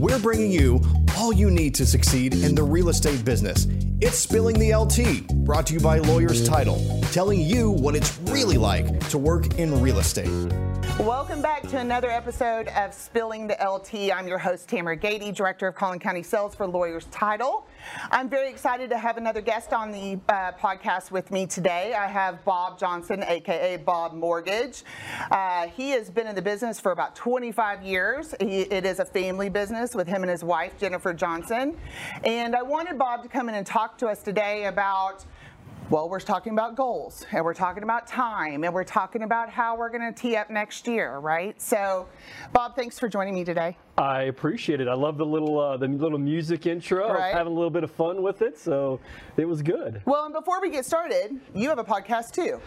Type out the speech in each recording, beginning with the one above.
we're bringing you all you need to succeed in the real estate business. It's Spilling the LTea, brought to you by Lawyers Title, telling you what it's really like to work in real estate. Welcome back to another episode of Spilling the LTea. I'm your host, Tamera Gaede, Director of Collin County Sales for Lawyers Title. I'm very excited to have another guest on the uh, podcast with me today. I have Bob Johnson, aka Bob Mortgage. Uh, he has been in the business for about 25 years. He, it is a family business with him and his wife, Jennifer Johnson. And I wanted Bob to come in and talk to us today about well, we're talking about goals and we're talking about time and we're talking about how we're going to tee up next year, right? So, Bob, thanks for joining me today. I appreciate it. I love the little uh, the little music intro. Right. Having a little bit of fun with it, so it was good. Well, and before we get started, you have a podcast too.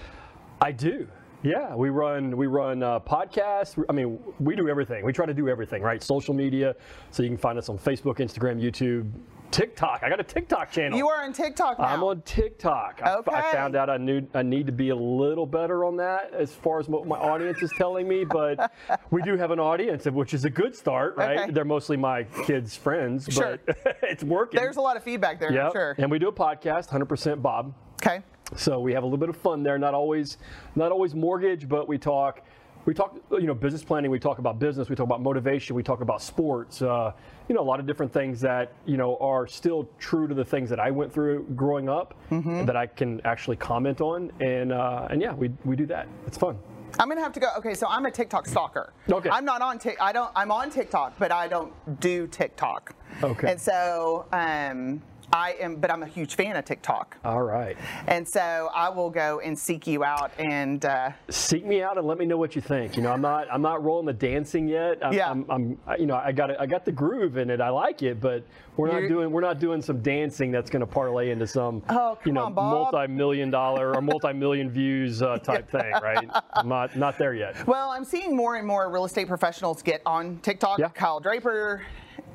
I do. Yeah, we run we run uh, podcasts. I mean, we do everything. We try to do everything, right? Social media, so you can find us on Facebook, Instagram, YouTube, TikTok. I got a TikTok channel. You are on TikTok now. I'm on TikTok. I- Okay. I, found out I knew I need to be a little better on that as far as what my audience is telling me, but we do have an audience, which is a good start, right? Okay. They're mostly my kids' friends, Sure. but it's working. There's a lot of feedback there, I'm Yep. sure. And we do a podcast, 100% Bob. Okay. So we have a little bit of fun there. Not always, not always mortgage, but we talk, we talk, you know, business planning. We talk about business. We talk about motivation. We talk about sports. Uh, you know, a lot of different things that you know are still true to the things that I went through growing up Mm-hmm. that I can actually comment on. And uh, and yeah, we we do that. It's fun. I'm gonna have to go. Okay, so I'm a TikTok stalker. Okay. I'm not on Tik. I don't. I'm on TikTok, but I don't do TikTok. Okay. And so um, I am, but I'm a huge fan of TikTok. All right. And so I will go and seek you out and. Uh, Seek me out and let me know what you think. You know, I'm not I'm not rolling the dancing yet. I'm, Yeah. I'm, I'm you know I got it, I got the groove in it. I like it, but we're not You're- doing we're not doing some dancing that's going to parlay into some Oh, you know on, multi-million dollar or multi-million views uh, type thing, right? I'm not not there yet. Well, I'm seeing more and more real estate professionals get on TikTok. Yeah. Kyle Draper,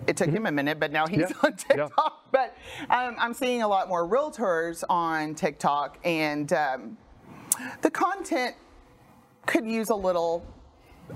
it took him a minute, but now he's Yeah. on Yeah. TikTok. But um, I'm seeing a lot more realtors on TikTok, and um, the content could use a little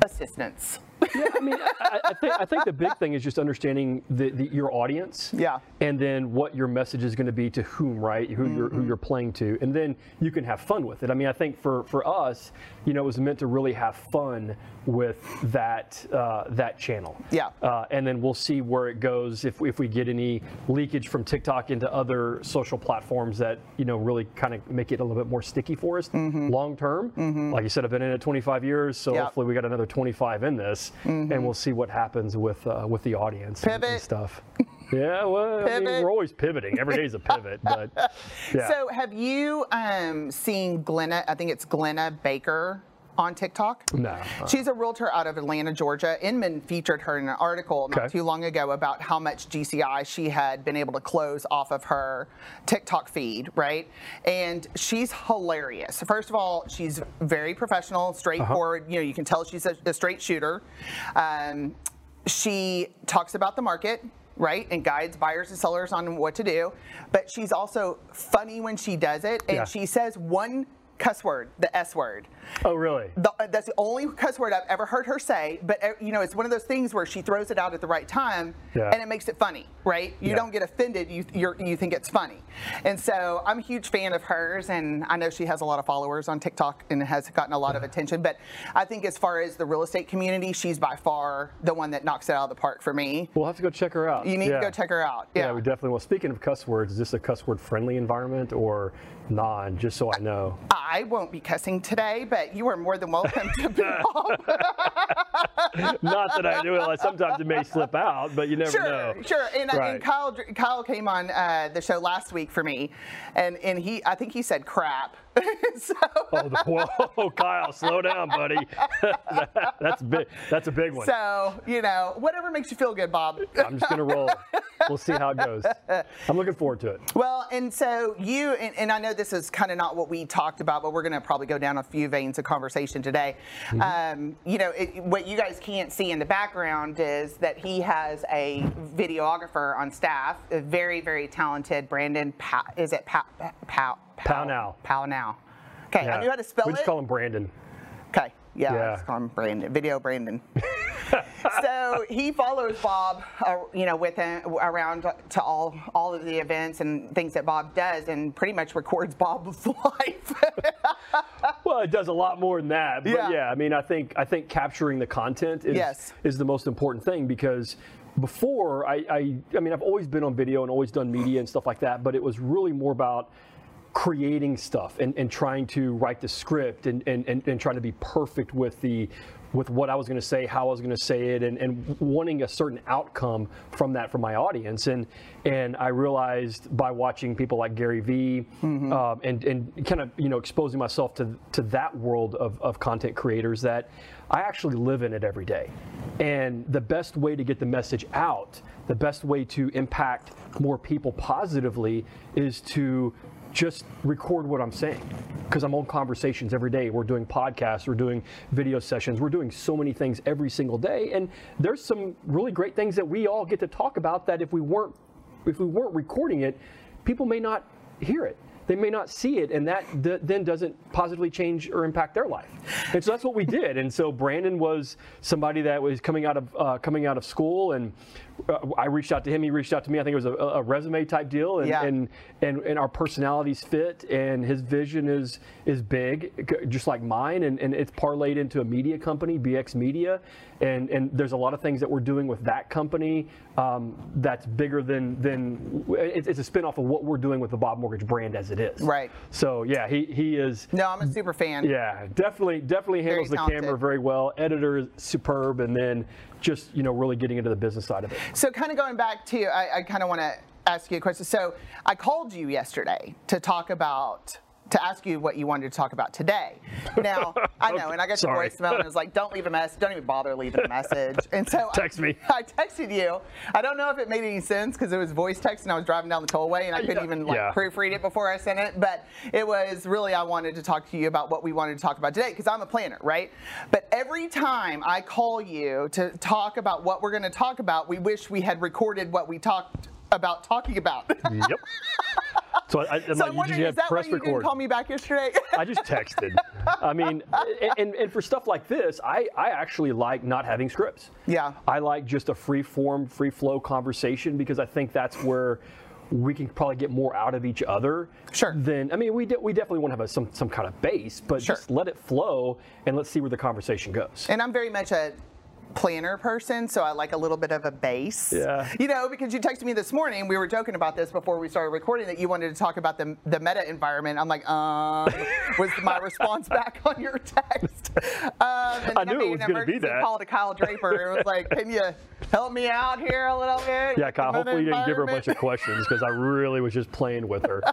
assistance. Yeah, I mean, I, I think I think the big thing is just understanding the, the your audience. Yeah. And then what your message is going to be to whom, right? Who you're Mm-hmm. who you're playing to, and then you can have fun with it. I mean, I think for for us, you know, it was meant to really have fun with that uh, that channel. Yeah. Uh, and then we'll see where it goes if if we get any leakage from TikTok into other social platforms that you know really kind of make it a little bit more sticky for us long term. Like you said, I've been in it 25 years, so Mm-hmm. Yeah. hopefully we got another 25 in this, and we'll see what happens with uh, with the audience and- and, stuff. Yeah, well, I mean, we're always pivoting. Every day's a pivot, but yeah. So, have you um, seen Glenna? I think it's Glenna Baker on TikTok. no. She's a realtor out of Atlanta, Georgia. Inman featured her in an article not Okay. too long ago about how much GCI she had been able to close off of her TikTok feed, right? And she's hilarious. First of all, she's very professional, straightforward. You know, you can tell she's a, a straight shooter. Um, she talks about the market. Right, and guides buyers and sellers on what to do. But she's also funny when she does it, and Yeah. she says one cuss word, the S word. oh, really? The, that's the only cuss word I've ever heard her say. But uh, you know, it's one of those things where she throws it out at the right time, Yeah. and it makes it funny, right? You Yeah. don't get offended. You you're, you think it's funny, and so I'm a huge fan of hers, and I know she has a lot of followers on TikTok and has gotten a lot of attention. But I think as far as the real estate community, she's by far the one that knocks it out of the park for me. We'll have to go check her out. You need Yeah. to go check her out. Yeah, Yeah. we definitely will. Speaking of cuss words, is this a cuss word friendly environment or non? Just so I know. I won't be cussing today, but you are more than welcome to be. Not that I do it. Like sometimes it may slip out, but you never Sure, know. sure. And, uh, Right. and Kyle, Kyle came on uh, the show last week for me, and and he, I think he said crap. so, Oh, whoa, Kyle, slow down, buddy. that's big. That's a big one. so you know, whatever makes you feel good, Bob. I'm just gonna roll. We'll see how it goes. I'm looking forward to it. Well, and so you, and, and I know this is kind of not what we talked about, but we're going to probably go down a few veins of conversation today. Um, you know, it, what you guys can't see in the background is that he has a videographer on staff, a very, very talented Brandon. Pa- is it pat Pow? Pow? Now. Pow now. Okay, I knew how to spell it. we it. just call him Brandon. Okay. Yeah, Yeah. let's call him Brandon. Video Brandon. so he follows Bob, uh, you know, with him around to all all of the events and things that Bob does, and pretty much records Bob's life. well, it does a lot more than that. But Yeah. yeah, I mean, I think I think capturing the content is Yes. is the most important thing because before I, I I mean I've always been on video and always done media and stuff like that, but it was really more about creating stuff and, and trying to write the script and, and, and, and trying to be perfect with the with what I was going to say, how I was going to say it, and, and wanting a certain outcome from that from my audience. And and I realized by watching people like Gary Vee um, and and kind of you know exposing myself to to that world of, of content creators that I actually live in it every day. And the best way to get the message out, the best way to impact more people positively, is to just record what I'm saying because I'm on conversations every day. We're doing podcasts, we're doing video sessions, we're doing so many things every single day, and there's some really great things that we all get to talk about that if we weren't if we weren't recording it, people may not hear it. They may not see it, and that th- then doesn't positively change or impact their life. And so that's what we did. And so Brandon was somebody that was coming out of uh, coming out of school, and I reached out to him. He reached out to me. I think it was a, a resume type deal, and, Yeah. and and and our personalities fit, and his vision is is big, just like mine, and, and it's parlayed into a media company, BX Media, and and there's a lot of things that we're doing with that company um, that's bigger than than it's, it's a spinoff of what we're doing with the Bob Mortgage brand as it is. Right. So yeah, he he is. no, I'm a super fan. Yeah, definitely, definitely handles the camera very well. Editor is superb, and then just you know really getting into the business side of it. So, kind of going back to, I, I kind of want to ask you a question. So, I called you yesterday to talk about, to ask you what you wanted to talk about today. Now, I know, and I got your voicemail, and it was like, don't leave a message, don't even bother leaving a message. And so, Text me. I texted you. I don't know if it made any sense because it was voice text, and I was driving down the tollway, and I couldn't Yeah. even like Yeah. proofread it before I sent it. But it was really, I wanted to talk to you about what we wanted to talk about today because I'm a planner, right? But every time I call you to talk about what we're going to talk about, we wish we had recorded what we talked about talking about. Yep. So I, I'm so like, I'm you wondering, just is that why you record. didn't call me back yesterday? I just texted. I mean, and, and, and for stuff like this, I, I actually like not having scripts. Yeah. I like just a free form, free flow conversation because I think that's where we can probably get more out of each other. Sure. Than I mean, we de- we definitely want to have a, some some kind of base, but Sure. just let it flow and let's see where the conversation goes. And I'm very much a planner person, so I like a little bit of a base. Yeah. You know, because you texted me this morning, we were joking about this before we started recording that you wanted to talk about the the meta environment. I'm like, um, was my response back on your text. Um, and I knew it was gonna be that. Call to Kyle Draper. It was like, can you help me out here a little bit? Yeah, Kyle. Hopefully, you didn't give her a bunch of questions because I really was just playing with her.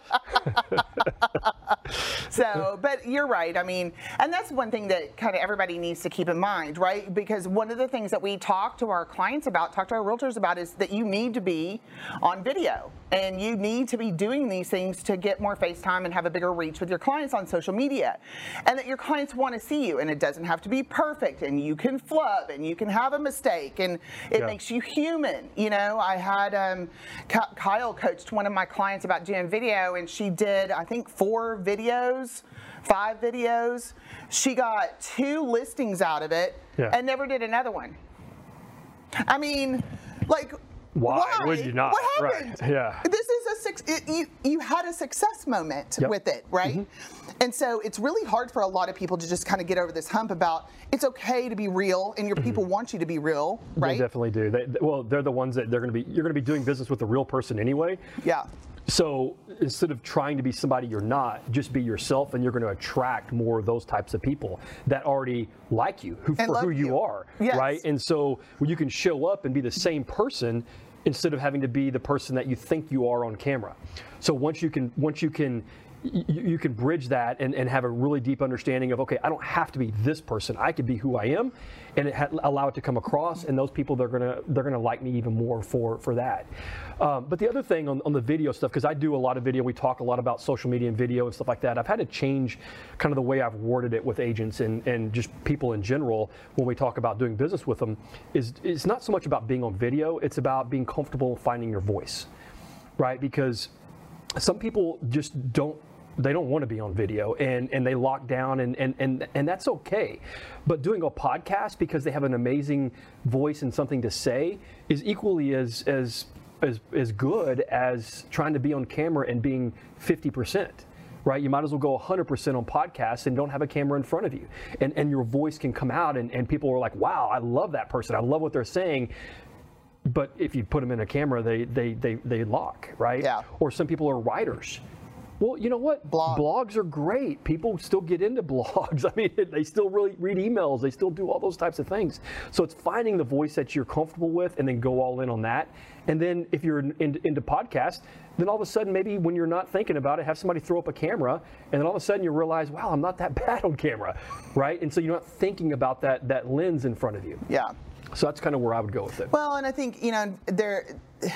So, but you're right. I mean, and that's one thing that kind of everybody needs to keep in mind, right? Because one of the things that we talk to our clients about, talk to our realtors about, is that you need to be on video and you need to be doing these things to get more FaceTime and have a bigger reach with your clients on social media. And that your clients want to see you, and it doesn't have to be perfect, and you can flub and you can have a mistake, and it Yeah. makes you human. You know, I had um, Kyle coached one of my clients about doing video, and she did, I think, four videos, five videos. She got two listings out of it Yeah. and never did another one. I mean, like, Why would you not? What Right. happened? Yeah. This is a six. It, you you had a success moment Yep. with it, right? Mm-hmm. And so it's really hard for a lot of people to just kind of get over this hump about it's okay to be real, and your people mm-hmm. want you to be real, right? They definitely do. They, well, they're the ones that they're going to be. You're going to be doing business with a real person anyway. Yeah. So instead of trying to be somebody you're not, just be yourself, and you're going to attract more of those types of people that already like you, who, for who you, you. are, Yes. right? And so when you can show up and be the same person instead of having to be the person that you think you are on camera. So once you can, once you can. You, you can bridge that and, and have a really deep understanding of okay I don't have to be this person I could be who I am and it ha- allow it to come across and those people they're gonna they're gonna like me even more for for that. Um, but the other thing on, on the video stuff because I do a lot of video we talk a lot about social media and video and stuff like that I've had to change kind of the way I've worded it with agents and, and just people in general when we talk about doing business with them is it's not so much about being on video it's about being comfortable finding your voice right? Because some people just don't they don't want to be on video and, and they lock down and, and, and, and that's okay. But doing a podcast because they have an amazing voice and something to say is equally as as as, as good as trying to be on camera and being 50% right? You might as well go 100% on podcasts and don't have a camera in front of you. And, and your voice can come out, and, and people are like, wow, I love that person. I love what they're saying. But if you put them in a camera, they, they, they, they lock, right? Yeah. Or some people are writers. Well, you know what? Blog. Blogs are great. People still get into blogs. I mean, they still really read emails. They still do all those types of things. So it's finding the voice that you're comfortable with and then go all in on that. And then if you're in, into podcasts, then all of a sudden, maybe when you're not thinking about it, have somebody throw up a camera, and then all of a sudden you realize, wow, I'm not that bad on camera, right? And so you're not thinking about that that lens in front of you. Yeah. So that's kind of where I would go with it. Well, and I think you know there,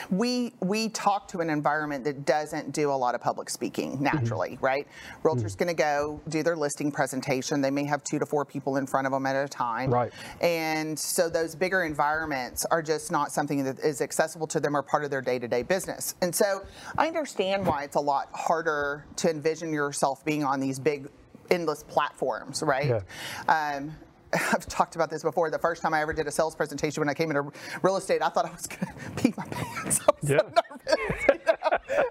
we we talk to an environment that doesn't do a lot of public speaking naturally, Mm-hmm. right? Realtor's going to go do their listing presentation. They may have two to four people in front of them at a time, Right. And so those bigger environments are just not something that is accessible to them or part of their day-to-day business. And so I understand why it's a lot harder to envision yourself being on these big endless platforms, right? Um, I've talked about this before. The first time I ever did a sales presentation when I came into real estate, I thought I was going to pee my pants. I was Yeah. so nervous.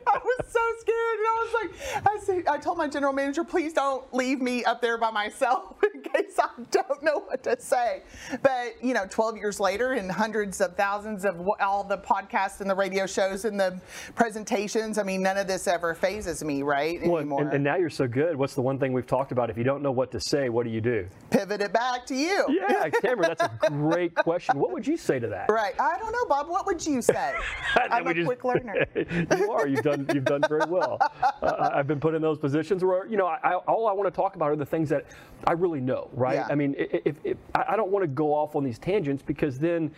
I was so scared. And I was like, I, said, I told my general manager, please don't leave me up there by myself in case I don't know what to say. But, you know, 12 years later and hundreds of thousands of all the podcasts and the radio shows and the presentations, I mean, none of this ever phases me, right? Well, anymore. and, and now you're so good. What's the one thing we've talked about? If you don't know what to say, what do you do? Pivot it back to you. Yeah, Cameron, that's a great question. What would you say to that? Right. I don't know, Bob. What would you say? I'm a just- quick learner. you are. You've done. You've done very well. Uh, I've been put in those positions where you know, I, I, all I want to talk about are the things that I really know. Right. Yeah. I mean, i- if, if I I don't want to go off on these tangents because then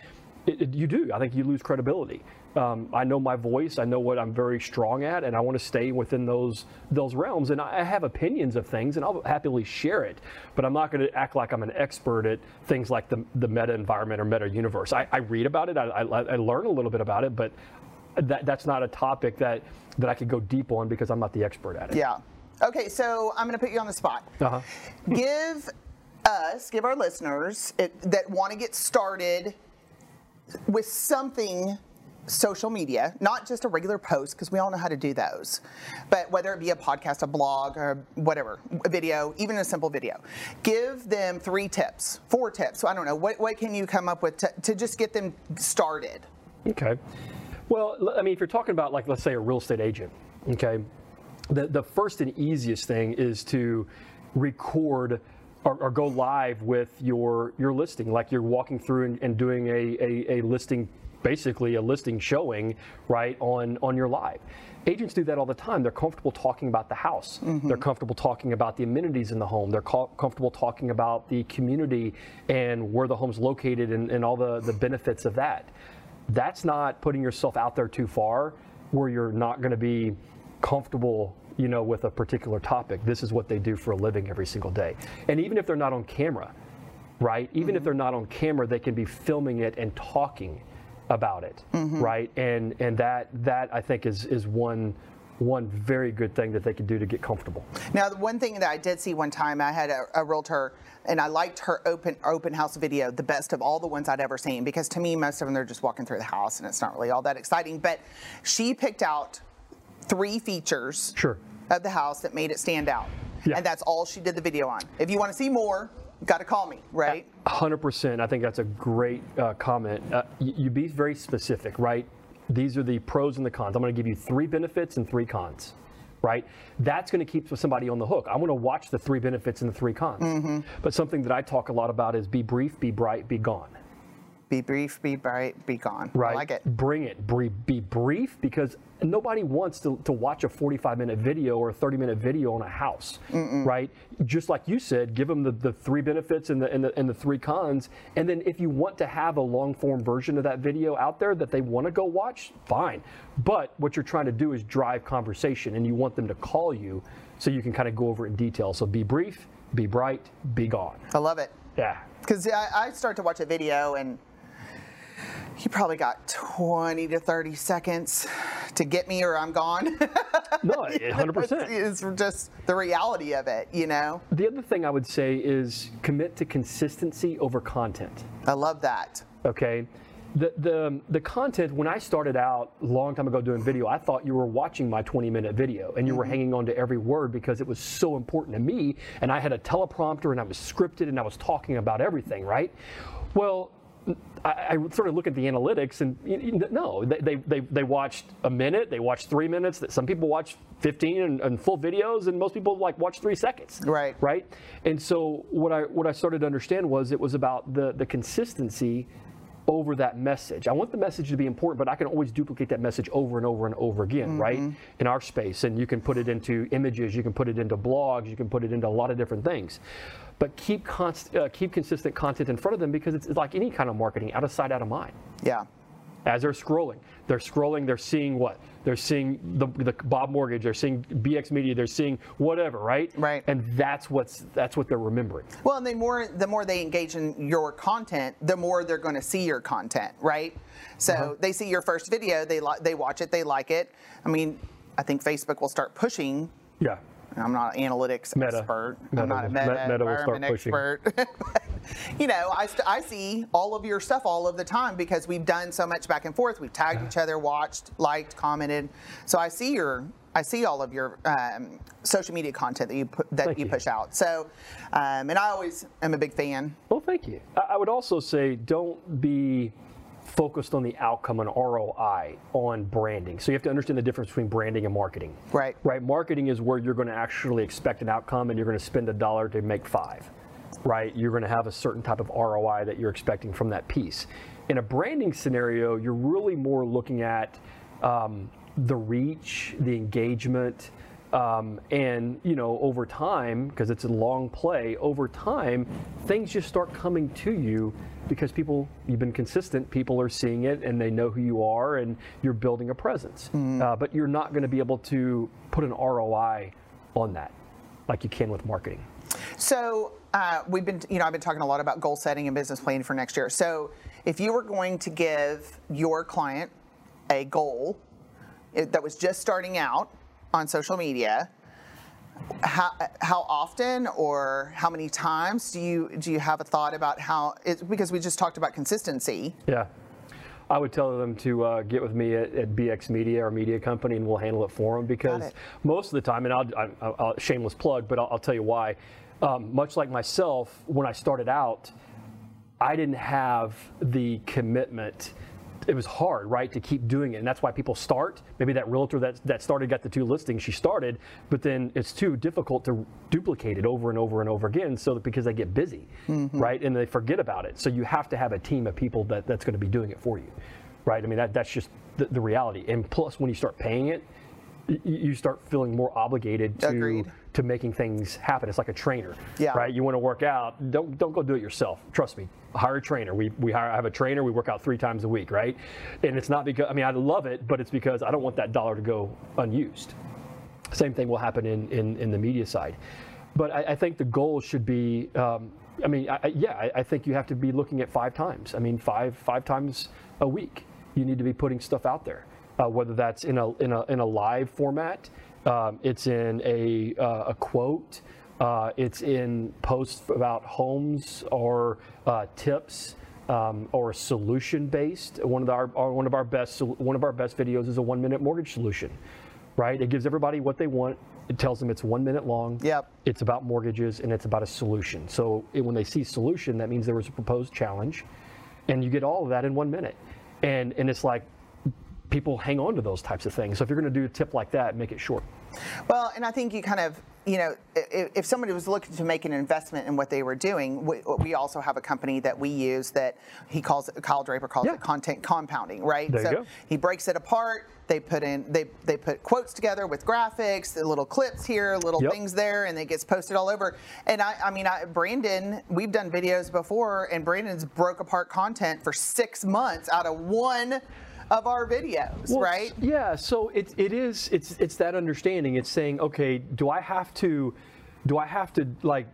it, it- you do. I think you lose credibility. Um, I know my voice. I know what I'm very strong at, and I want to stay within those those realms. And I I have opinions of things, and I'll happily share it. But I'm not going to act like I'm an expert at things like the the meta environment or meta universe. I, I read about it. I, I, I learn a little bit about it, but that, that's not a topic that, that I could go deep on because I'm not the expert at it. Yeah. Okay, so I'm going to put you on the spot. Uh-huh. Give us, give our listeners it, that want to get started with something social media, not just a regular post, because we all know how to do those, but whether it be a podcast, a blog, or whatever, a video, even a simple video. Give them three tips, four tips. So I don't know. What, what can you come up with to, to just get them started? Okay. Well, I mean, if you're talking about, like, let's say a real estate agent, okay, the, the first and easiest thing is to record or, or go live with your, your listing, like you're walking through and, and doing a, a, a listing, basically a listing showing, right, on, on your live. Agents do that all the time. They're comfortable talking about the house. Mm-hmm. They're comfortable talking about the amenities in the home. They're co- comfortable talking about the community and where the home's located and, and all the, the benefits of that that's not putting yourself out there too far where you're not going to be comfortable you know with a particular topic. This is what they do for a living every single day. And even if they're not on camera right? Even if mm-hmm. they're not on camera they can be filming it and talking about it mm-hmm. right? And and that that i think is is one one very good thing that they can do to get comfortable Now, the one thing that I did see one time, I had a, a realtor, and I liked her open open house video the best of all the ones I'd ever seen because to me, most of them they're just walking through the house and it's not really all that exciting. But she picked out three features Sure. of the house that made it stand out, Yeah. and that's all she did the video on. If you want to see more, got to call me, right? 100%. I think that's a great uh, comment. Uh, you, you be very specific, right? These are the pros and the cons. I'm going to give you three benefits and three cons, right? That's going to keep somebody on the hook. I want to watch the three benefits and the three cons. Mm-hmm. But something that I talk a lot about is be brief, be bright, be gone. Be brief, be bright, be gone. Right. I like it. Bring it. Be, be brief because nobody wants to, to watch a 45 minute video or a 30 minute video on a house. Right. Just like you said, give them the, the three benefits and the, and, the, and the three cons. And then if you want to have a long form version of that video out there that they want to go watch, fine. But what you're trying to do is drive conversation and you want them to call you so you can kind of go over it in detail. So be brief, be bright, be gone. I love it. Yeah. Because I, I start to watch a video and you probably got 20 to 30 seconds to get me or I'm gone. No, 100%. It's just the reality of it, you know? The other thing I would say is commit to consistency over content. I love that. Okay. The, the, the content, when I started out a long time ago doing video, I thought you were watching my 20 minute video and you were mm-hmm. hanging on to every word because it was so important to me. And I had a teleprompter and I was scripted and I was talking about everything, right? Well, I, I sort of look at the analytics and you- you- no, they, they, they, they watched a minute, they watched three minutes. That Some people watch 15 and, and full videos, and most people like watch three seconds. Right. Right. And so what I what I started to understand was it was about the the consistency over that message. I want the message to be important, but I can always duplicate that message over and over and over again, right? In our space. And you can put it into images, you can put it into blogs, you can put it into a lot of different things. But keep const, uh, keep consistent content in front of them because it's like any kind of marketing, out of sight, out of mind. Yeah. As they're scrolling, they're scrolling, they're seeing what? They're seeing the, the Bob Mortgage, they're seeing BX Media, they're seeing whatever, right? Right. And that's what's that's what they're remembering. Well, and the more the more they engage in your content, the more they're going to see your content, right? So Uh-huh. they see your first video, they li- they watch it, they like it. I mean, I think Facebook will start pushing. Yeah. I'm not an analytics Meta. expert. Meta I'm not a meta, Meta- Meta will start environment expert. You know, I, st- I see all of your stuff all of the time because we've done so much back and forth. We've tagged each other, watched, liked, commented. So I see your I see all of your um, social media content that you put, that Thank you. push out. So, um, and I always am a big fan. Well, thank you. I I would also say don't be focused on the outcome and ROI on branding. So you have to understand the difference between branding and marketing. Right. Right. Marketing is where you're going to actually expect an outcome and you're going to spend a dollar to make five. Right. You're going to have a certain type of ROI that you're expecting from that piece. In a branding scenario, you're really more looking at um, the reach, the engagement, um, and you know over time because it's a long play over time things just start coming to you because people you've been consistent people are seeing it and they know who you are and you're building a presence. Uh, but you're not going to be able to put an roi on that like you can with marketing. So uh, we've been, you know, I've been talking a lot about goal setting and business planning for next year. So if you were going to give your client a goal that was just starting out on social media, how, how often or how many times do you do you have a thought about how? It, because we just talked about consistency. yeah I would tell them to uh, get with me at, at BX Media, our media company, and we'll handle it for them because most of the time, and I'll, I'll, I'll shameless plug, but I'll, I'll tell you why. Um, much like myself, when I started out, I didn't have the commitment. It was hard, right, to keep doing it, and that's why people start. Maybe that realtor that that started got the two listings, she started, but then it's too difficult to duplicate it over and over and over again, so that because they get busy, mm-hmm. right, and they forget about it. So you have to have a team of people that that's going to be doing it for you, right? I mean that that's just the, the reality. And plus, when you start paying it, you start feeling more obligated to Agreed. To making things happen. It's like a trainer, Yeah. right? You want to work out, don't don't go do it yourself. Trust me. Hire a trainer. We we hire, I have a trainer. We work out three times a week, right? And it's not because I mean I love it, but it's because I don't want that dollar to go unused. Same thing will happen in in, in the media side, but I, I think the goal should be. Um, I mean, I, I- yeah, I, I think you have to be looking at five times. I mean, five five times a week. You need to be putting stuff out there, uh, whether that's in a in a in a live format, um, it's in a uh, a quote, uh, it's in posts about homes or uh, tips. Um, or solution based. One of our, our one of our best one of our best videos is a one minute mortgage solution, right? It gives everybody what they want. It tells them it's one minute long. Yep. It's about mortgages and it's about a solution. So it, when they see solution, that means there was a proposed challenge, and you get all of that in one minute. And and it's like people hang on to those types of things. So if you're going to do a tip like that, make it short. Well, and I think you kind of, you know, if, if somebody was looking to make an investment in what they were doing, we, we also have a company that we use that he calls it, Kyle Draper calls Yeah. it content compounding, right? There you so go. he breaks it apart. They put in, they they put quotes together with graphics, the little clips here, little Yep. things there, and it gets posted all over. And I, I mean, I, Brandon, we've done videos before, and Brandon's broke apart content for six months out of one of our videos, Well, right? Yeah. So it, it is it's it's that understanding. It's saying, okay, do I have to do I have to like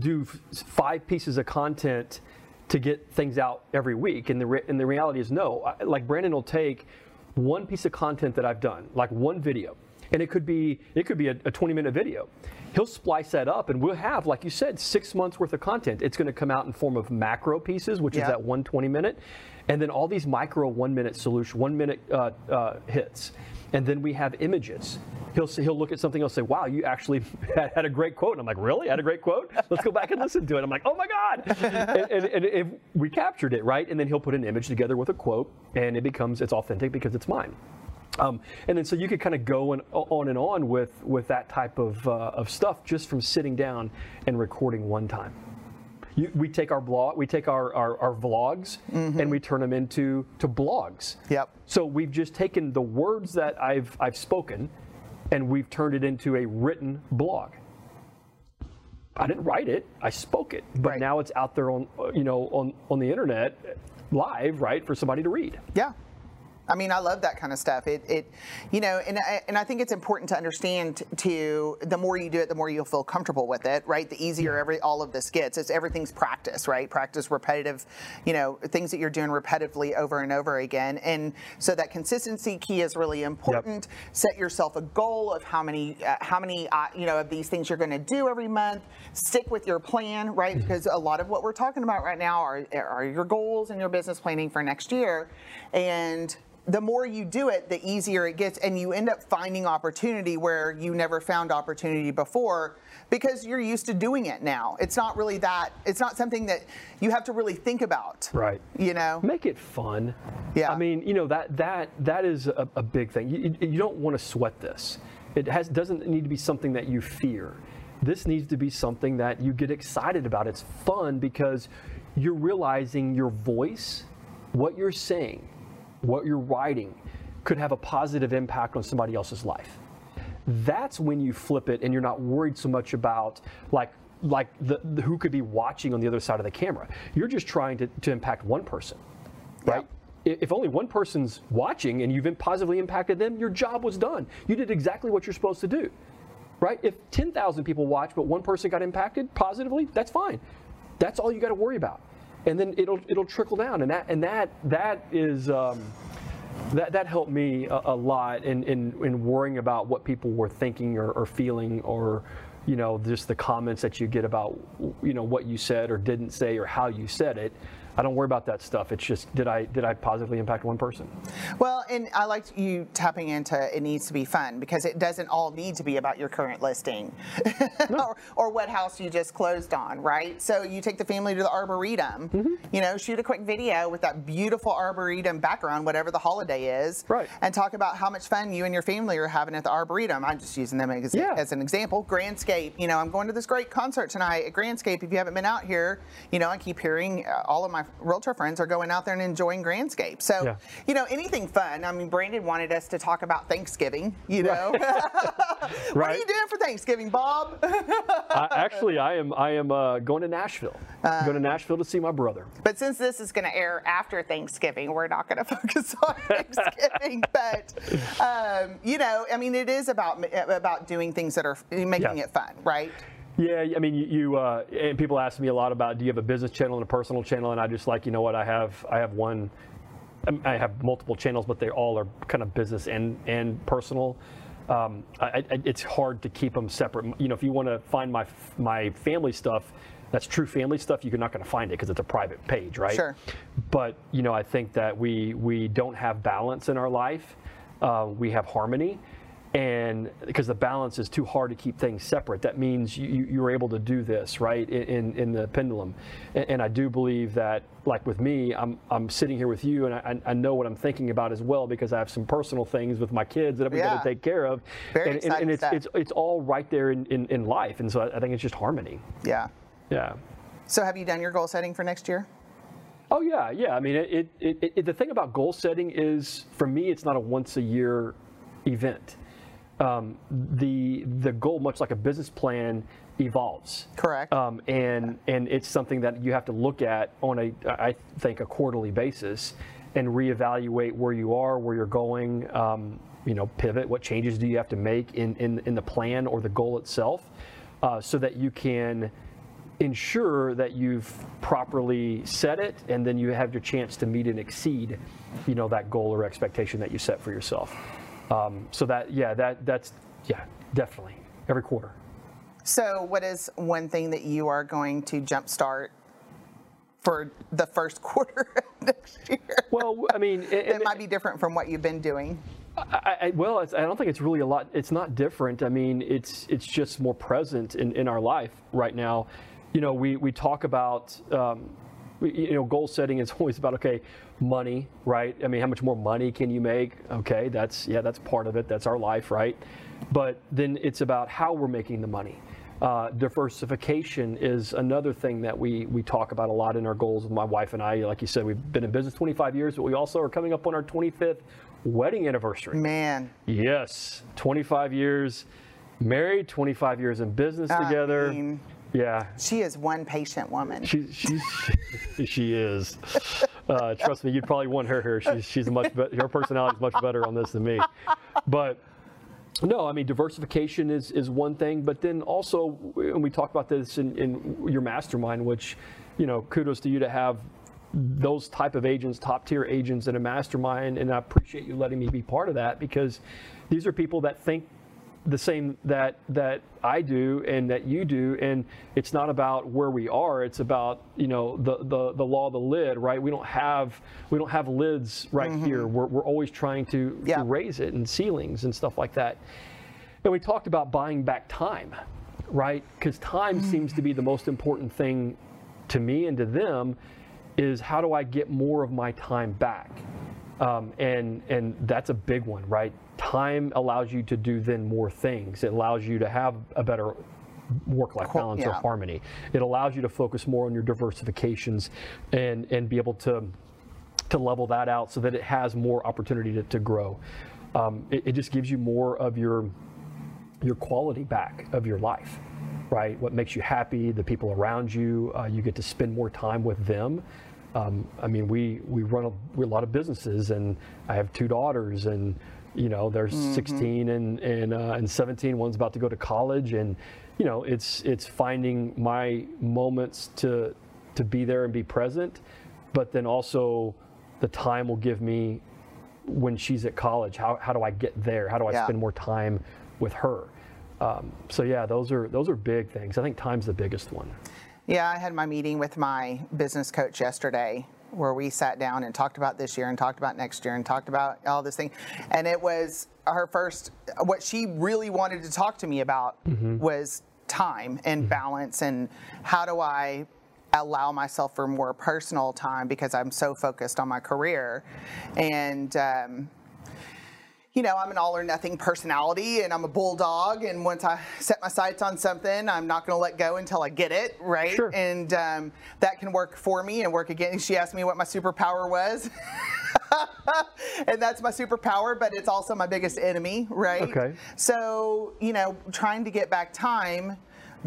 do f- five pieces of content to get things out every week? And the re- and the reality is no. I- Like Brandon will take one piece of content that I've done, like one video, and it could be it could be a, a 20 minute video. He'll splice that up, and we'll have, like you said, six months worth of content. It's going to come out in form of macro pieces, which Yeah. is that one 20 minute, and then all these micro one minute solution, one minute uh, uh, hits, and then we have images. He'll he'll look at something, he'll say, "Wow, you actually had, a great quote." And I'm like, "Really? I had a great quote? Let's go back and listen to it." I'm like, "Oh my god!" and, and, and if we captured it right, and then he'll put an image together with a quote, and it becomes it's authentic because it's mine. Um, and then so you could kind of go and, on and on with with that type of uh, of stuff just from sitting down and recording one time. You, we take our blog, we take our, our, our vlogs, mm-hmm. and we turn them into to blogs. Yep. So we've just taken the words that I've I've spoken, and we've turned it into a written blog. I didn't write it; I spoke it, but Right. now it's out there on you know on on the internet, live, right, for somebody to read. Yeah. I mean, I love that kind of stuff. It, it, you know, and I, and I think it's important to understand to the more you do it, the more you'll feel comfortable with it, right? The easier every all of this gets. It's everything's practice, right? Practice repetitive, you know, things that you're doing repetitively over and over again, and so that consistency key is really important. Set yourself a goal of how many, uh, how many, uh, you know, of these things you're going to do every month. Stick with your plan, right? Because a lot of what we're talking about right now are are your goals and your business planning for next year, and the more you do it, the easier it gets, and you end up finding opportunity where you never found opportunity before because you're used to doing it now. It's not really that, it's not something that you have to really think about. Right. You know? make it fun. Yeah. I mean, you know that that that is a, a big thing. You, you don't want to sweat this. It has doesn't need to be something that you fear. This needs to be something that you get excited about. It's fun because you're realizing your voice, what you're saying, what you're writing, could have a positive impact on somebody else's life. That's when you flip it and you're not worried so much about like like the, the who could be watching on the other side of the camera. You're just trying to, to impact one person right? If only one person's watching and you've positively impacted them your job was done. You did exactly what you're supposed to do right? If 10,000 people watch but one person got impacted positively that's fine. That's all you got to worry about and then it'll it'll trickle down. And that and that that is um, that, that helped me a, a lot in, in, in worrying about what people were thinking or, or feeling or you know just the comments that you get about you know what you said or didn't say or how you said it i don't worry about that stuff it's just did i did i positively impact one person Well, and I liked you tapping into it needs to be fun because it doesn't all need to be about your current listing or, or what house you just closed on, right? So you take the family to the Arboretum, Mm-hmm. you know, shoot a quick video with that beautiful Arboretum background, whatever the holiday is, Right. and talk about how much fun you and your family are having at the Arboretum. I'm just using them as, Yeah. as an example. Grandscape, you know, I'm going to this great concert tonight at Grandscape. If you haven't been out here, you know, I keep hearing uh, all of my realtor friends are going out there and enjoying Grandscape. So, Yeah. you know, anything fun. I mean, Brandon wanted us to talk about Thanksgiving, you know. what are you doing for Thanksgiving, Bob? I, actually i am i am uh, going to nashville going to nashville to see my brother but since this is going to air after Thanksgiving, we're not going to focus on Thanksgiving. but um, you know, I mean, it is about about doing things that are making Yeah. it fun, right? Yeah, I mean, you, you uh, and people ask me a lot about do you have a business channel and a personal channel, and I just like, you know what, I have, I have one, um, I have multiple channels, but they all are kind of business and and personal. Um, I, I, it's hard to keep them separate. You know, if you want to find my my family stuff, that's true family stuff. You're not going to find it because it's a private page, right? Sure. But you know, I think that we we don't have balance in our life. Uh, we have harmony, and because the balance is too hard to keep things separate, that means you, you- you're able to do this right in, in, the pendulum. And, and I do believe that, like with me, I'm, I'm sitting here with you, and I, I know what I'm thinking about as well because I have some personal things with my kids that I've got to take care of. Very and, and, and it's, it's it's all right there in, in, in life, and so I, I think it's just harmony. Yeah. Yeah. So, have you done your goal setting for next year? Oh yeah, yeah. I mean, it, it, it, the thing about goal setting is, for me, it's not a once a year event. Um, the the goal, much like a business plan, evolves. Correct. Um, and and it's something that you have to look at on a, I think, a quarterly basis, and reevaluate where you are, where you're going. Um, you know, pivot. What changes do you have to make in in, in the plan or the goal itself, uh, so that you can ensure that you've properly set it and then you have your chance to meet and exceed you know that goal or expectation that you set for yourself um, so that yeah that that's yeah definitely every quarter So, what is one thing that you are going to jumpstart for the first quarter of next year? well i mean It might be different from what you've been doing. I, I, well, it's, I don't think it's really a lot. It's not different. I mean, it's it's just more present in, in our life right now. You know, we we talk about um, you know goal setting is always about okay, money, right? I mean, how much more money can you make? Okay, that's yeah, that's part of it. That's our life, right? But then it's about how we're making the money. Uh, diversification is another thing that we we talk about a lot in our goals with my wife and I. Like you said, we've been in business 25 years, but we also are coming up on our 25th wedding anniversary. Man, Yes, 25 years married, 25 years in business I together. mean- yeah, she is one patient woman. she, she's she is. Uh, trust me, you'd probably want her here. She's she's much better. Her personality is much better on this than me. But no, I mean diversification is is one thing, but then also, and we talked about this in, in your mastermind, which, you know, kudos to you to have those type of agents, top tier agents in a mastermind, and I appreciate you letting me be part of that because these are people that think the same that that I do and that you do, and it's not about where we are. It's about you know the the, the law of the lid, right? We don't have we don't have lids right here. We're, we're always trying to, Yeah. to raise it and ceilings and stuff like that. And we talked about buying back time, right? Because time seems to be the most important thing to me and to them. Is how do I get more of my time back? Um, and and that's a big one, right? Time allows you to do then more things. It allows you to have a better work-life balance or harmony. It allows you to focus more on your diversifications and and be able to to level that out so that it has more opportunity to, to grow. Um, it, it just gives you more of your your quality back of your life, right? What makes you happy, the people around you, uh, you get to spend more time with them. Um, I mean, we we run a, we a lot of businesses, and I have two daughters, and you know, they're 16 and and uh, and 17. One's about to go to college, and you know, it's it's finding my moments to to be there and be present, but then also the time will give me when she's at college. How, how do I get there? How do I Yeah. spend more time with her? Um, so yeah, those are those are big things. I think time's the biggest one. Yeah, I had my meeting with my business coach yesterday where we sat down and talked about this year and talked about next year and talked about all this thing. And it was her first, what she really wanted to talk to me about was time and balance and how do I allow myself for more personal time because I'm so focused on my career. And, um, you know, I'm an all or nothing personality and I'm a bulldog. And once I set my sights on something, I'm not going to let go until I get it, right? Sure. And um, that can work for me and work against. She asked me what my superpower was. and that's my superpower, but it's also my biggest enemy, right? Okay. So, you know, trying to get back time,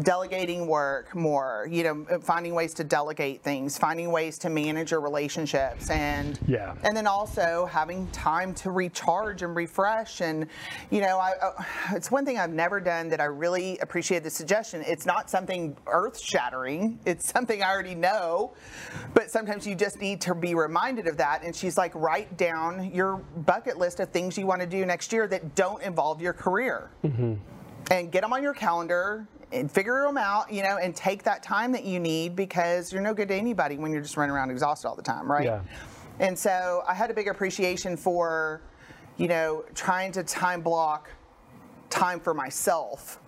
delegating work more, you know, finding ways to delegate things, finding ways to manage your relationships and Yeah. and then also having time to recharge and refresh. And you know I, I it's one thing I've never done that I really appreciate the suggestion. It's not something earth shattering it's something I already know. But sometimes you just need to be reminded of that. And she's like write down your bucket list of things you want to do next year that don't involve your career mm-hmm. And get them on your calendar and figure them out, you know, and take that time that you need because you're no good to anybody when you're just running around exhausted all the time, right? Yeah. And so I had a big appreciation for, you know, trying to time block time for myself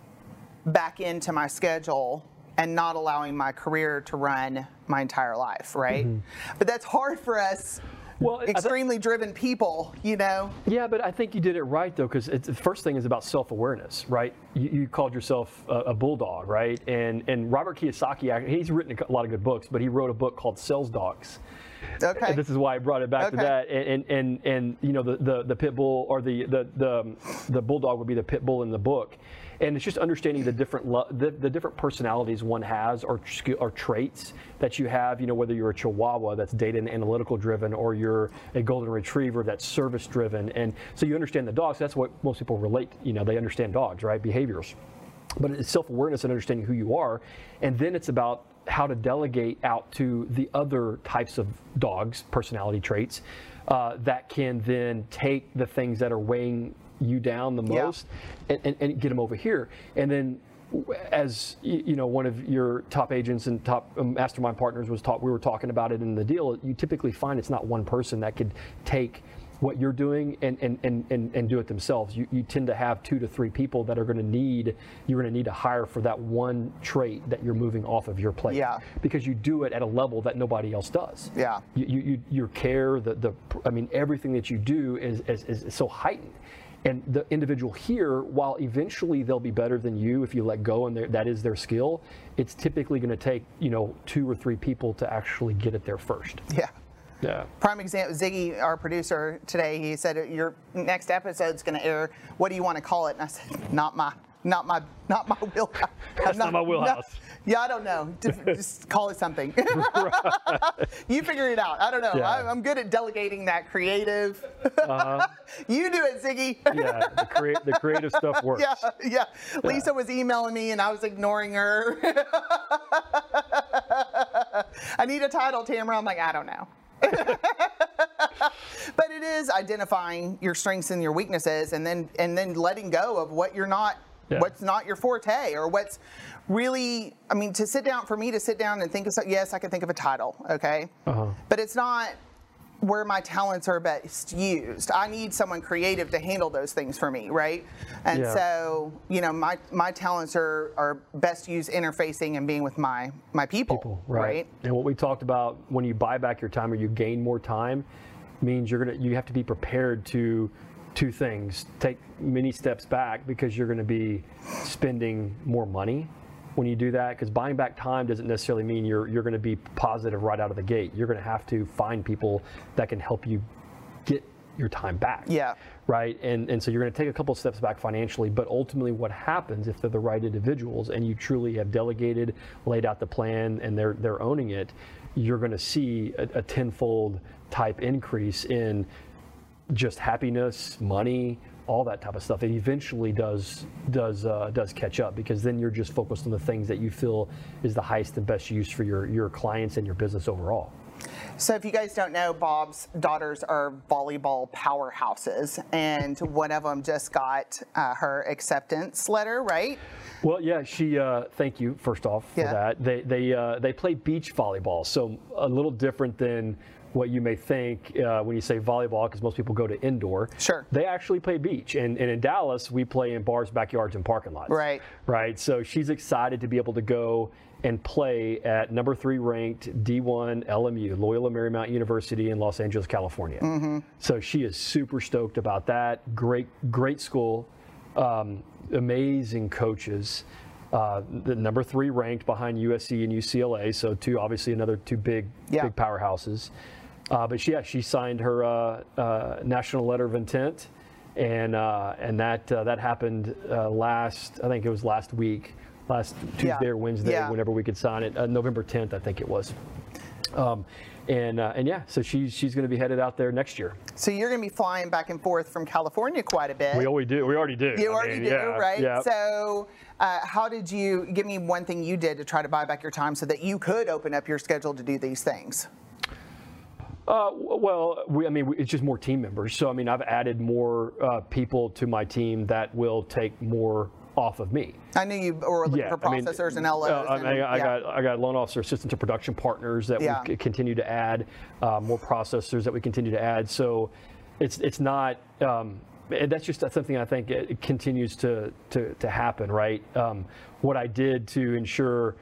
back into my schedule and not allowing my career to run my entire life, right? Mm-hmm. But that's hard for us Well, extremely driven people, you know. Yeah, but I think you did it right though, because the first thing is about self-awareness, right? You, you called yourself a, a bulldog, right? And and Robert Kiyosaki, he's written a lot of good books, but he wrote a book called Sales Dogs. Okay. And this is why I brought it back to that. And, and and and you know the, the the pit bull or the the the the bulldog would be the pit bull in the book. And it's just understanding the different lo- the, the different personalities one has or or traits that you have. You know whether you're a Chihuahua that's data and analytical driven or you're a golden retriever that's service driven. And so you understand the dogs. That's what most people relate. You know they understand dogs, right? Behaviors but it's self-awareness and understanding who you are and then it's about how to delegate out to the other types of dogs, personality traits, uh, that can then take the things that are weighing you down the Yeah. most and, and, and get them over here. And then as you know, one of your top agents and top um, mastermind partners was taught, we were talking about it in the deal. You typically find it's not one person that could take what you're doing and, and, and, and, and do it themselves. You, you tend to have two to three people that are going to need, you're going to need to hire for that one trait that you're moving off of your plate. Yeah. Because you do it at a level that nobody else does. Yeah. You, you, you your care, the, the, I mean, everything that you do is, is, is so heightened. And the individual here, while eventually they'll be better than you if you let go and that is their skill, it's typically going to take, you know, two or three people to actually get it there first. Yeah. Yeah. Prime example, Ziggy, our producer today, he said your next episode's going to air. What do you want to call it? And I said, not my, not my, not my wheelhouse. That's not my wheelhouse. Yeah, I don't know. Just, just call it something. you figure it out. I don't know. Yeah. I'm, I'm good at delegating that creative. Uh-huh. you do it, Ziggy. Yeah. The, crea- the creative stuff works. Yeah, yeah. Lisa was emailing me and I was ignoring her. I need a title, Tamera. I'm like, I don't know. but it is identifying your strengths and your weaknesses and then and then letting go of what you're not Yeah. what's not your forte or what's really I mean to sit down for me to sit down and think of something yes I can think of a title okay Uh-huh. but it's not where my talents are best used. I need someone creative to handle those things for me, right? And Yeah. so, you know, my my talents are are best used interfacing and being with my my people, people, right? right? And what we talked about when you buy back your time or you gain more time means you're gonna you have to be prepared to two things: take many steps back because you're gonna be spending more money when you do that. Because buying back time doesn't necessarily mean you're you're gonna be positive right out of the gate. You're gonna have to find people that can help you get your time back Yeah. right? And and so you're going to take a couple steps back financially, but ultimately, what happens if they're the right individuals and you truly have delegated, laid out the plan, and they're they're owning it, you're going to see a, a tenfold type increase in just happiness, money, all that type of stuff. It eventually does does uh, does catch up because then you're just focused on the things that you feel is the highest and best use for your your clients and your business overall. So if you guys don't know, Bob's daughters are volleyball powerhouses, and one of them just got uh, her acceptance letter, right? Well, yeah, she. Uh, thank you first off for Yeah. that. They they uh, they play beach volleyball, so a little different than what you may think uh, when you say volleyball, because most people go to indoor. Sure. They actually play beach, and, and in Dallas we play in bars, backyards, and parking lots. Right. Right. So she's excited to be able to go and play at number three ranked D1 LMU, Loyola Marymount University in Los Angeles, California. Mm-hmm. So she is super stoked about that. Great, great school, um, amazing coaches. Uh, the number three ranked behind USC and UCLA, so two obviously another two big Yeah. big powerhouses. Uh, but she, yeah, she signed her uh, uh, national letter of intent, and uh, and that uh, that happened uh, last I think it was last week, last Tuesday Yeah. or Wednesday, Yeah. whenever we could sign it, uh, November 10th I think it was. Um, and uh, and yeah, so she's she's going to be headed out there next year. So you're going to be flying back and forth from California quite a bit. We already do. We already do. You I already mean, do, yeah, right? Yeah. So, uh, how did you give me one thing you did to try to buy back your time so that you could open up your schedule to do these things? Uh, well, we, I mean, we- it's just more team members. So, I mean, I've added more uh, people to my team that will take more off of me. I knew you were looking for I mean, processors and LOs. uh, I, and, I yeah. got I got loan officer assistant to production partners that Yeah. we continue to add, uh, more processors that we continue to add. So, it's it's not. Um, that's just something I think it it continues to to, to happen, right? Um, what I did to ensure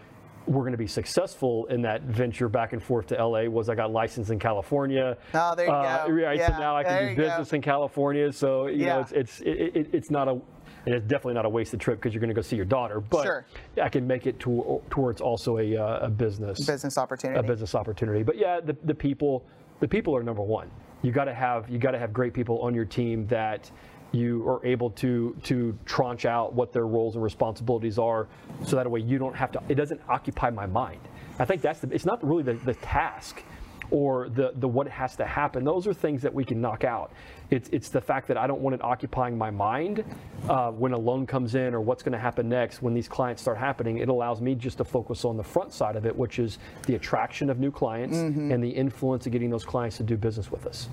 we're going to be successful in that venture back and forth to LA was I got licensed in California. Oh, there you Uh, go. Right, so Yeah, now I can do go. business in California. So you Yeah. know, it's it's it, it, it's not a and it's definitely not a wasted trip because you're going to go see your daughter. But Sure. I can make it to, towards also a, uh, a business business opportunity. a business opportunity. But yeah, the, the people the people are number one. You got to have you got to have great people on your team that you are able to to tranche out what their roles and responsibilities are, so that way you don't have to. It doesn't occupy my mind. I think that's the. It's not really the, the task or the the what has to happen. Those are things that we can knock out. It's it's the fact that I don't want it occupying my mind uh, when a loan comes in or what's going to happen next when these clients start happening. It allows me just to focus on the front side of it, which is the attraction of new clients Mm-hmm. and the influence of getting those clients to do business with us.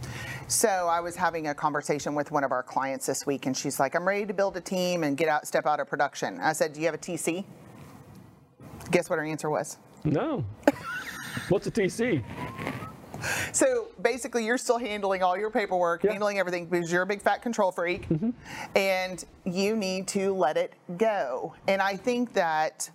So I was having a conversation with one of our clients this week, and she's like, "I'm ready to build a team and get out, step out of production." I said, "Do you have a TC?" Guess what her answer was? No. What's a TC? So basically, you're still handling all your paperwork, Yeah. handling everything because you're a big fat control freak, mm-hmm. and you need to let it go. And I think that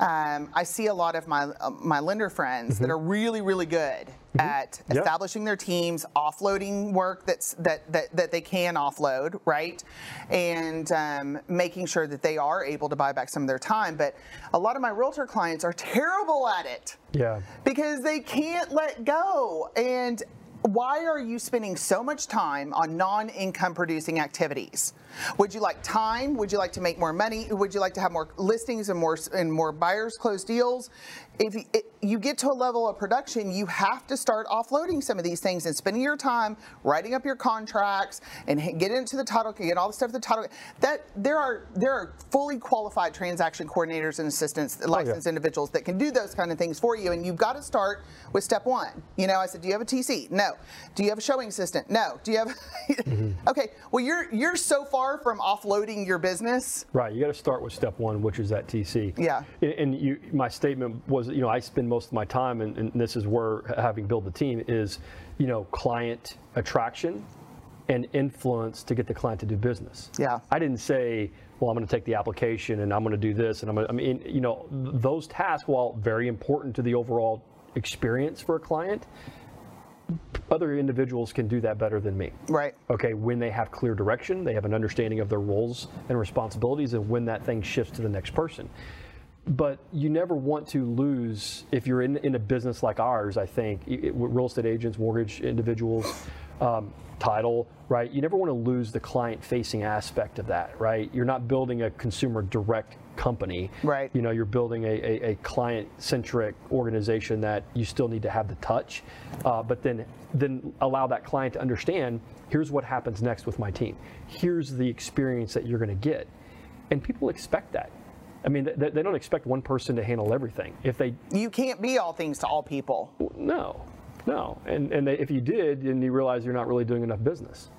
um, I see a lot of my uh, my lender friends that are really really good at Yeah. establishing their teams, offloading work that's that that, that they can offload, right, and um, making sure that they are able to buy back some of their time. But a lot of my realtor clients are terrible at it Yeah. because they can't let go. And why are you spending so much time on non income producing activities? Would you like time? Would you like to make more money? Would you like to have more listings and more and more buyers close deals? If you, it, you get to a level of production, you have to start offloading some of these things and spending your time writing up your contracts and get into the title, get all the stuff the title. That there are there are fully qualified transaction coordinators and assistants, oh, licensed individuals that can do those kind of things for you. And you've got to start with step one. You know, I said, do you have a TC? No. Do you have a showing assistant? No. Do you have? Mm-hmm. okay. Well, you're you're so far from offloading your business. Right, you got to start with step one, which is that TC. Yeah. And- And you, my statement was, you know, I spend most of my time, and, and this is where having built the team is, you know, client attraction and influence to get the client to do business. Yeah. I didn't say, well, I'm going to take the application and I'm going to do this, and I'm going to, I mean, you know, those tasks, while very important to the overall experience for a client, other individuals can do that better than me Right. okay, when they have clear direction, they have an understanding of their roles and responsibilities, and when that thing shifts to the next person. But you never want to lose, if you're in, in a business like ours, I think, i- i- real estate agents, mortgage individuals, um, title, right? You never want to lose the client facing aspect of that, right? You're not building a consumer direct company. Right. You know, you're building a, a, a client centric organization that you still need to have the touch, uh, but then then allow that client to understand here's what happens next with my team. Here's the experience that you're going to get. And people expect that. I mean, they, they don't expect one person to handle everything. If they, You can't be all things to all people. no, no. And, and they, if you did, then you realize you're not really doing enough business.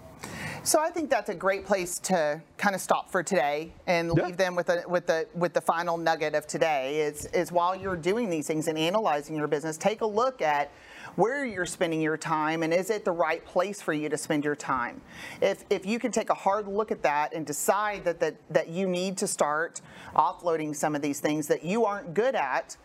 So I think that's a great place to kind of stop for today and Yeah. leave them with the with the with the final nugget of today is is while you're doing these things and analyzing your business, take a look at where you're spending your time and is it the right place for you to spend your time? If if you can take a hard look at that and decide that that, that you need to start offloading some of these things that you aren't good at,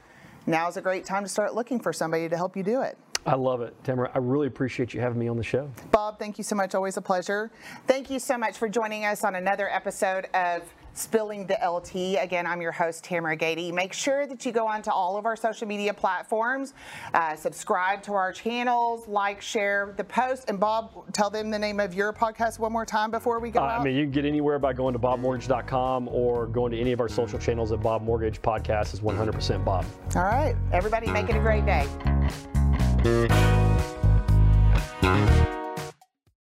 now's a great time to start looking for somebody to help you do it. I love it, Tamera. I really appreciate you having me on the show. Bob, thank you so much. Always a pleasure. Thank you so much for joining us on another episode of Spilling the LTea. Again, I'm your host, Tamera Gaede. Make sure that you go onto all of our social media platforms, uh, subscribe to our channels, like, share the post. And Bob, tell them the name of your podcast one more time before we go Uh. I mean, you can get anywhere by going to bobmortgage.com or going to any of our social channels at Bob Mortgage Podcast is 100% Bob. all right. Everybody, make it a great day.